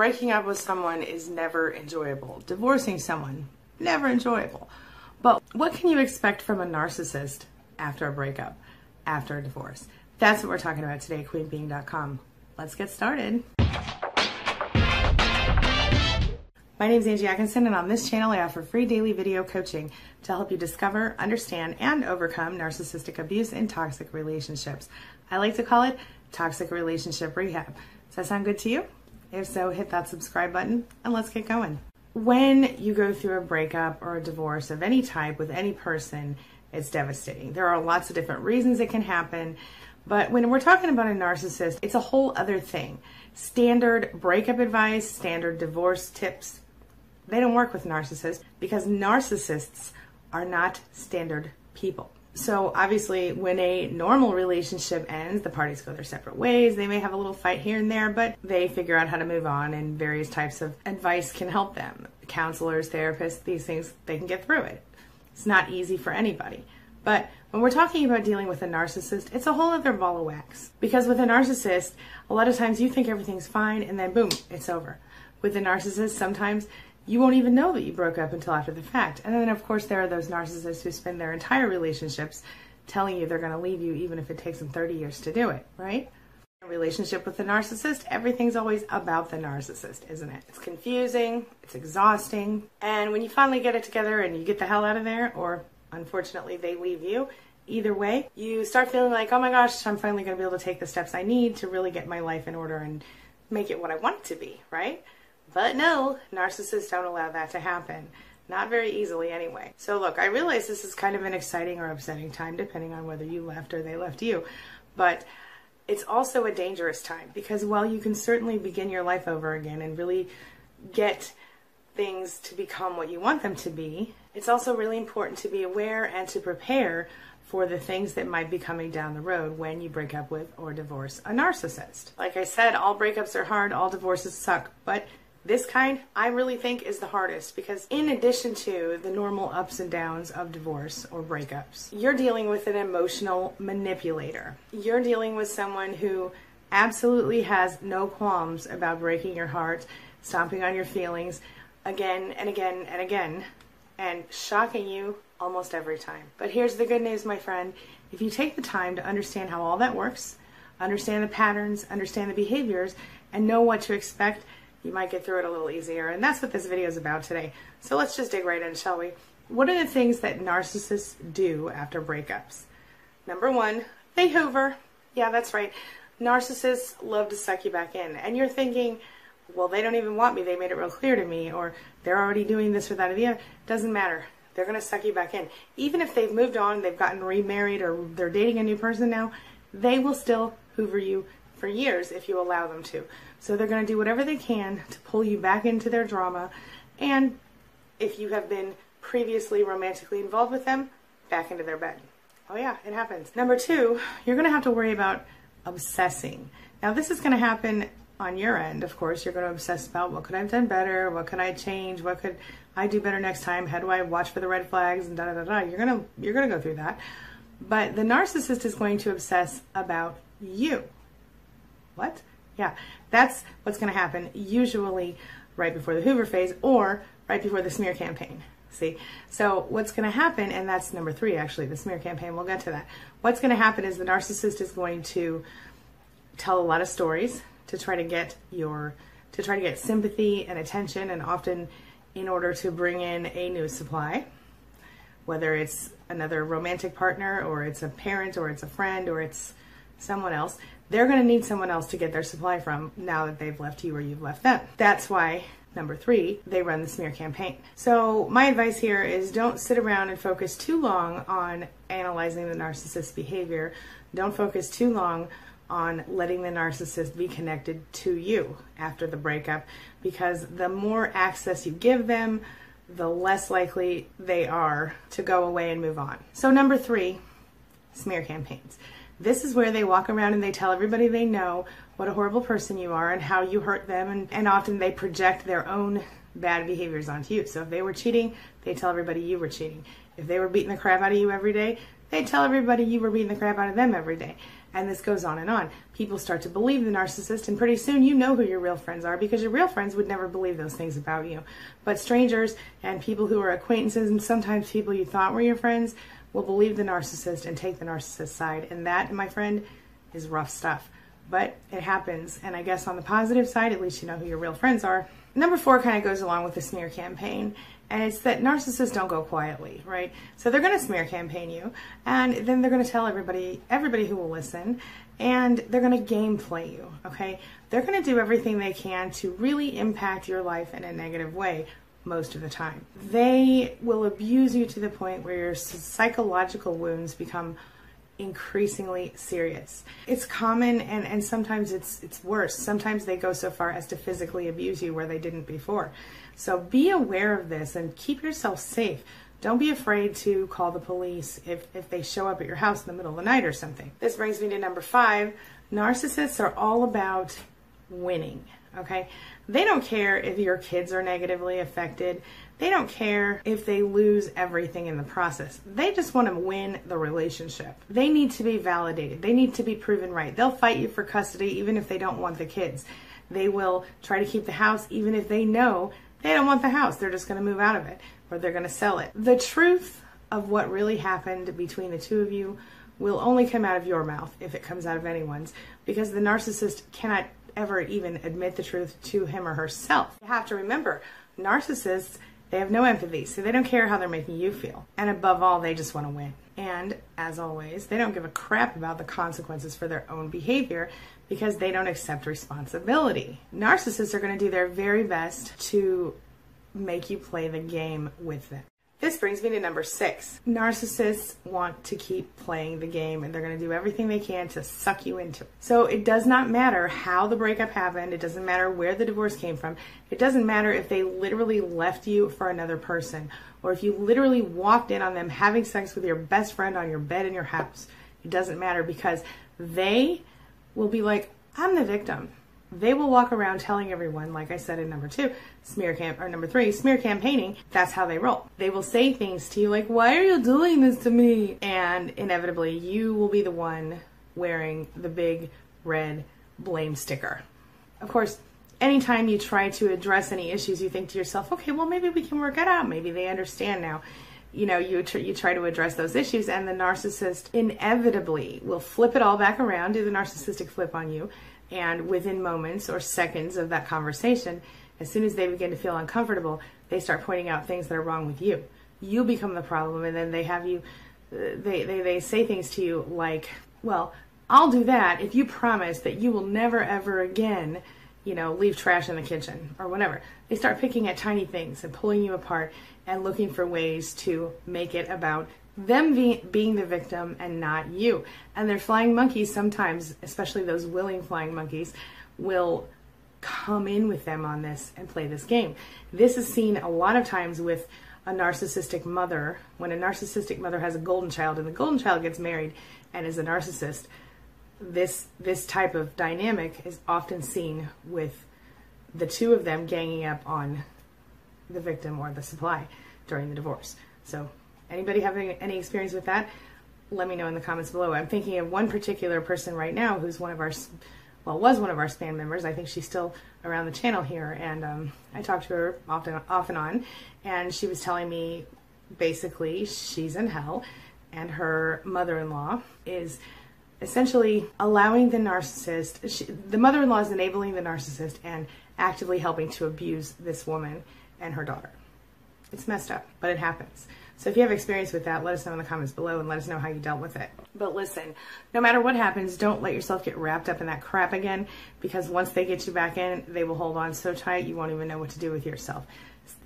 breaking up with someone is never enjoyable. Divorcing someone, never enjoyable. But what can you expect from a narcissist after a breakup, after a divorce? That's what we're talking about today, queenbeeing.com. Let's get started. My name is Angie Atkinson, and on this channel, I offer free daily video coaching to help you discover, understand, and overcome narcissistic abuse in toxic relationships. I like to call it toxic relationship rehab. Does that sound good to you? If so, hit that subscribe button and let's get going. When you go through a breakup or a divorce of any type with any person, it's devastating. There are lots of different reasons it can happen. But when we're talking about a narcissist, it's a whole other thing. Standard breakup advice, standard divorce tips, they don't work with narcissists because narcissists are not standard people. So obviously, when a normal relationship ends, the parties go their separate ways. They may have a little fight here and there, but they figure out how to move on, and various types of advice can help them. Counselors, therapists, these things, they can get through it. It's not easy for anybody. But when we're talking about dealing with a narcissist, it's a whole other ball of wax. Because with a narcissist, a lot of times you think everything's fine, and then boom, it's over. With a narcissist, sometimes you won't even know that you broke up until after the fact. And then, of course, there are those narcissists who spend their entire relationships telling you they're going to leave you even if it takes them 30 years to do it, right? A relationship with a narcissist, everything's always about the narcissist, isn't it? It's confusing, it's exhausting, and when you finally get it together and you get the hell out of there, or unfortunately they leave you, either way, you start feeling like, oh my gosh, I'm finally going to be able to take the steps I need to really get my life in order and make it what I want it to be, right? But no, narcissists don't allow that to happen. Not very easily, anyway. So, look, I realize this is kind of an exciting or upsetting time, depending on whether you left or they left you. But it's also a dangerous time because while you can certainly begin your life over again and really get things to become what you want them to be, it's also really important to be aware and to prepare for the things that might be coming down the road when you break up with or divorce a narcissist. Like I said, all breakups are hard, all divorces suck, but this kind, I really think, is the hardest because, in addition to the normal ups and downs of divorce or breakups, you're dealing with an emotional manipulator. You're dealing with someone who absolutely has no qualms about breaking your heart, stomping on your feelings again and again and again, and shocking you almost every time. But here's the good news, my friend. If you take the time to understand how all that works, understand the patterns, understand the behaviors, and know what to expect, you might get through it a little easier. And that's what this video is about today. So let's just dig right in, shall we? What are the things that narcissists do after breakups? Number one, they hoover. Yeah, that's right. Narcissists love to suck you back in. And you're thinking, well, they don't even want me. They made it real clear to me. Or they're already doing this or that or the other. Doesn't matter. They're going to suck you back in. Even if they've moved on, they've gotten remarried, or they're dating a new person now, they will still hoover you for years if you allow them to. So they're going to do whatever they can to pull you back into their drama. And if you have been previously romantically involved with them, back into their bed. Oh, yeah, it happens. Number two, you're going to have to worry about obsessing. Now, this is going to happen on your end, of course. You're going to obsess about what could I have done better? What could I change? What could I do better next time? How do I watch for the red flags? And da da da da. You're going to you're going to go through that. But the narcissist is going to obsess about you. What? Yeah, that's what's going to happen usually right before the Hoover phase or right before the smear campaign. See? So what's going to happen, and that's number three actually, the smear campaign, we'll get to that. What's going to happen is the narcissist is going to tell a lot of stories to try to get your, to try to get sympathy and attention and often in order to bring in a new supply, whether it's another romantic partner or it's a parent or it's a friend or it's someone else they're going to need someone else to get their supply from now that they've left you or you've left them. That's why Number three, they run the smear campaign. So, my advice here is don't sit around and focus too long on analyzing the narcissist's behavior. Don't focus too long on letting the narcissist be connected to you after the breakup because the more access you give them, the less likely they are to go away and move on. So, number three, smear campaigns. This is where they walk around and they tell everybody they know what a horrible person you are and how you hurt them, and, and often they project their own bad behaviors onto you. So if they were cheating, they tell everybody you were cheating. If they were beating the crap out of you every day, they tell everybody you were beating the crap out of them every day. And this goes on and on. People start to believe the narcissist, and pretty soon you know who your real friends are because your real friends would never believe those things about you. But strangers and people who are acquaintances, and sometimes people you thought were your friends, will believe the narcissist and take the narcissist side. And that, my friend, is rough stuff. But it happens. And I guess on the positive side, at least you know who your real friends are. Number four kind of goes along with the smear campaign and it's that narcissists don't go quietly, right? So they're going to smear campaign you, and then they're going to tell everybody, everybody who will listen, and they're going to gameplay you, okay? They're going to do everything they can to really impact your life in a negative way most of the time. They will abuse you to the point where your psychological wounds become increasingly serious. It's common and, and sometimes it's it's worse. Sometimes they go so far as to physically abuse you where they didn't before. So be aware of this and keep yourself safe. Don't be afraid to call the police if, if they show up at your house in the middle of the night or something. This brings me to number five. Narcissists are all about winning. Okay? They don't care if your kids are negatively affected. They don't care if they lose everything in the process. They just want to win the relationship. They need to be validated. They need to be proven right. They'll fight you for custody even if they don't want the kids. They will try to keep the house even if they know they don't want the house. They're just going to move out of it or they're going to sell it. The truth of what really happened between the two of you will only come out of your mouth if it comes out of anyone's because the narcissist cannot ever even admit the truth to him or herself. You have to remember, narcissists they have no empathy, so they don't care how they're making you feel. And above all, they just want to win. And as always, they don't give a crap about the consequences for their own behavior because they don't accept responsibility. Narcissists are going to do their very best to make you play the game with them. This brings me to number six. Narcissists want to keep playing the game and they're going to do everything they can to suck you into it. So it does not matter how the breakup happened. It doesn't matter where the divorce came from. It doesn't matter if they literally left you for another person or if you literally walked in on them having sex with your best friend on your bed in your house. It doesn't matter because they will be like, I'm the victim they will walk around telling everyone, like I said in number two, smear camp or number three, smear campaigning. That's how they roll. They will say things to you like, "Why are you doing this to me?" And inevitably, you will be the one wearing the big red blame sticker. Of course, anytime you try to address any issues, you think to yourself, "Okay, well maybe we can work it out. Maybe they understand now." You know, you tr- you try to address those issues, and the narcissist inevitably will flip it all back around, do the narcissistic flip on you and within moments or seconds of that conversation, as soon as they begin to feel uncomfortable, they start pointing out things that are wrong with you. You become the problem, and then they have you, uh, they, they, they say things to you like, well, I'll do that if you promise that you will never ever again, you know, leave trash in the kitchen or whatever. They start picking at tiny things and pulling you apart and looking for ways to make it about them be, being the victim and not you. And their flying monkeys sometimes, especially those willing flying monkeys, will come in with them on this and play this game. This is seen a lot of times with a narcissistic mother. When a narcissistic mother has a golden child and the golden child gets married and is a narcissist, this this type of dynamic is often seen with the two of them ganging up on the victim or the supply during the divorce. So Anybody having any experience with that? Let me know in the comments below. I'm thinking of one particular person right now who's one of our, well, was one of our SPAN members. I think she's still around the channel here, and um, I talk to her often, off and on, and she was telling me basically she's in hell, and her mother-in-law is essentially allowing the narcissist, she, the mother-in-law is enabling the narcissist and actively helping to abuse this woman and her daughter. It's messed up, but it happens. So if you have experience with that, let us know in the comments below and let us know how you dealt with it. But listen, no matter what happens, don't let yourself get wrapped up in that crap again because once they get you back in, they will hold on so tight you won't even know what to do with yourself.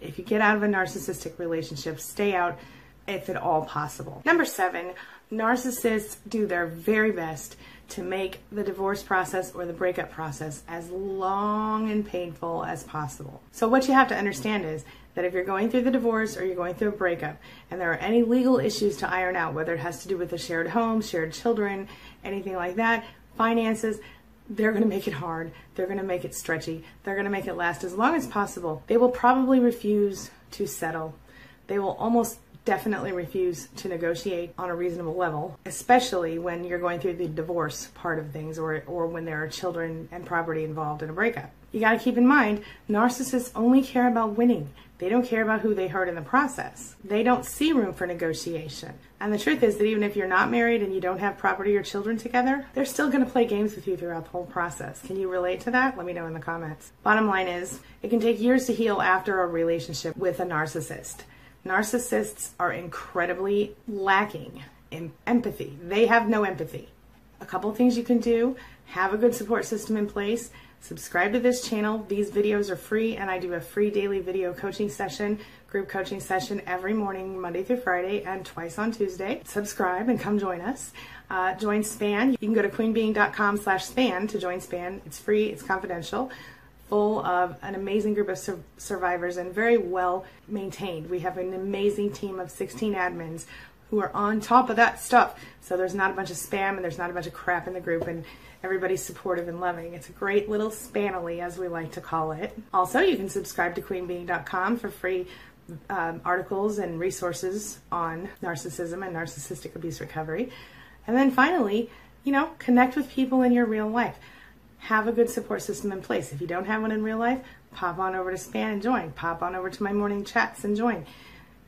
If you get out of a narcissistic relationship, stay out if at all possible. Number seven, narcissists do their very best to make the divorce process or the breakup process as long and painful as possible. So what you have to understand is that if you're going through the divorce or you're going through a breakup and there are any legal issues to iron out, whether it has to do with a shared home, shared children, anything like that, finances, they're going to make it hard. They're going to make it stretchy. They're going to make it last as long as possible. They will probably refuse to settle. They will almost definitely refuse to negotiate on a reasonable level, especially when you're going through the divorce part of things or, or when there are children and property involved in a breakup. You got to keep in mind, narcissists only care about winning. They don't care about who they hurt in the process. They don't see room for negotiation. And the truth is that even if you're not married and you don't have property or children together, they're still going to play games with you throughout the whole process. Can you relate to that? Let me know in the comments. Bottom line is, it can take years to heal after a relationship with a narcissist. Narcissists are incredibly lacking in empathy. They have no empathy. A couple things you can do have a good support system in place. Subscribe to this channel. These videos are free, and I do a free daily video coaching session, group coaching session every morning, Monday through Friday, and twice on Tuesday. Subscribe and come join us. Uh, join SPAN. You can go to queenbeeing.com slash SPAN to join SPAN. It's free, it's confidential full of an amazing group of sur- survivors and very well maintained. We have an amazing team of 16 admins who are on top of that stuff. So there's not a bunch of spam and there's not a bunch of crap in the group and everybody's supportive and loving. It's a great little spanily, as we like to call it. Also, you can subscribe to queenbeeing.com for free um, articles and resources on narcissism and narcissistic abuse recovery. And then finally, you know, connect with people in your real life have a good support system in place. If you don't have one in real life, pop on over to SPAN and join. Pop on over to my morning chats and join.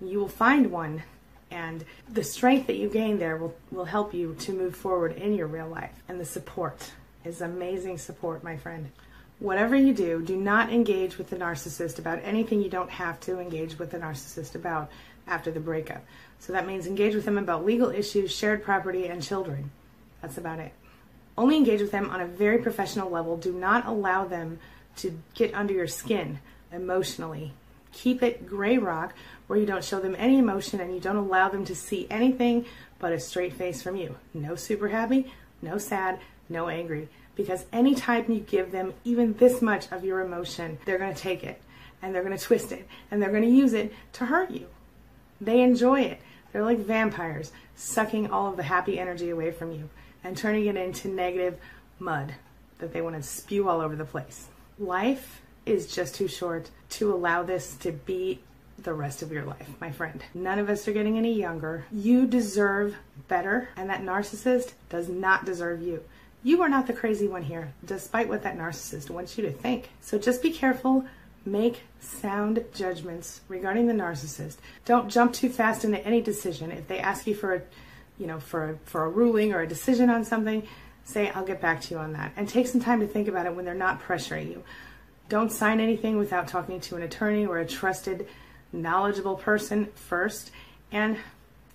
You will find one, and the strength that you gain there will, will help you to move forward in your real life. And the support is amazing support, my friend. Whatever you do, do not engage with the narcissist about anything you don't have to engage with the narcissist about after the breakup. So that means engage with them about legal issues, shared property, and children. That's about it. Only engage with them on a very professional level. Do not allow them to get under your skin emotionally. Keep it gray rock where you don't show them any emotion and you don't allow them to see anything but a straight face from you. No super happy, no sad, no angry. Because anytime you give them even this much of your emotion, they're going to take it and they're going to twist it and they're going to use it to hurt you. They enjoy it. They're like vampires, sucking all of the happy energy away from you and turning it into negative mud that they want to spew all over the place. Life is just too short to allow this to be the rest of your life, my friend. None of us are getting any younger. You deserve better, and that narcissist does not deserve you. You are not the crazy one here, despite what that narcissist wants you to think. So just be careful. Make sound judgments regarding the narcissist. Don't jump too fast into any decision. If they ask you for a you know, for a, for a ruling or a decision on something, say I'll get back to you on that, and take some time to think about it when they're not pressuring you. Don't sign anything without talking to an attorney or a trusted, knowledgeable person first, and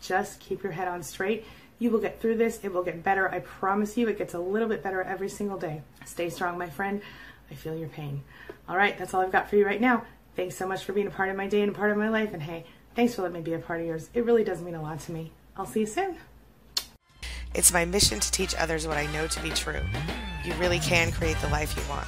just keep your head on straight. You will get through this. It will get better. I promise you, it gets a little bit better every single day. Stay strong, my friend. I feel your pain. All right, that's all I've got for you right now. Thanks so much for being a part of my day and a part of my life. And hey, thanks for letting me be a part of yours. It really does mean a lot to me. I'll see you soon. It's my mission to teach others what I know to be true. You really can create the life you want.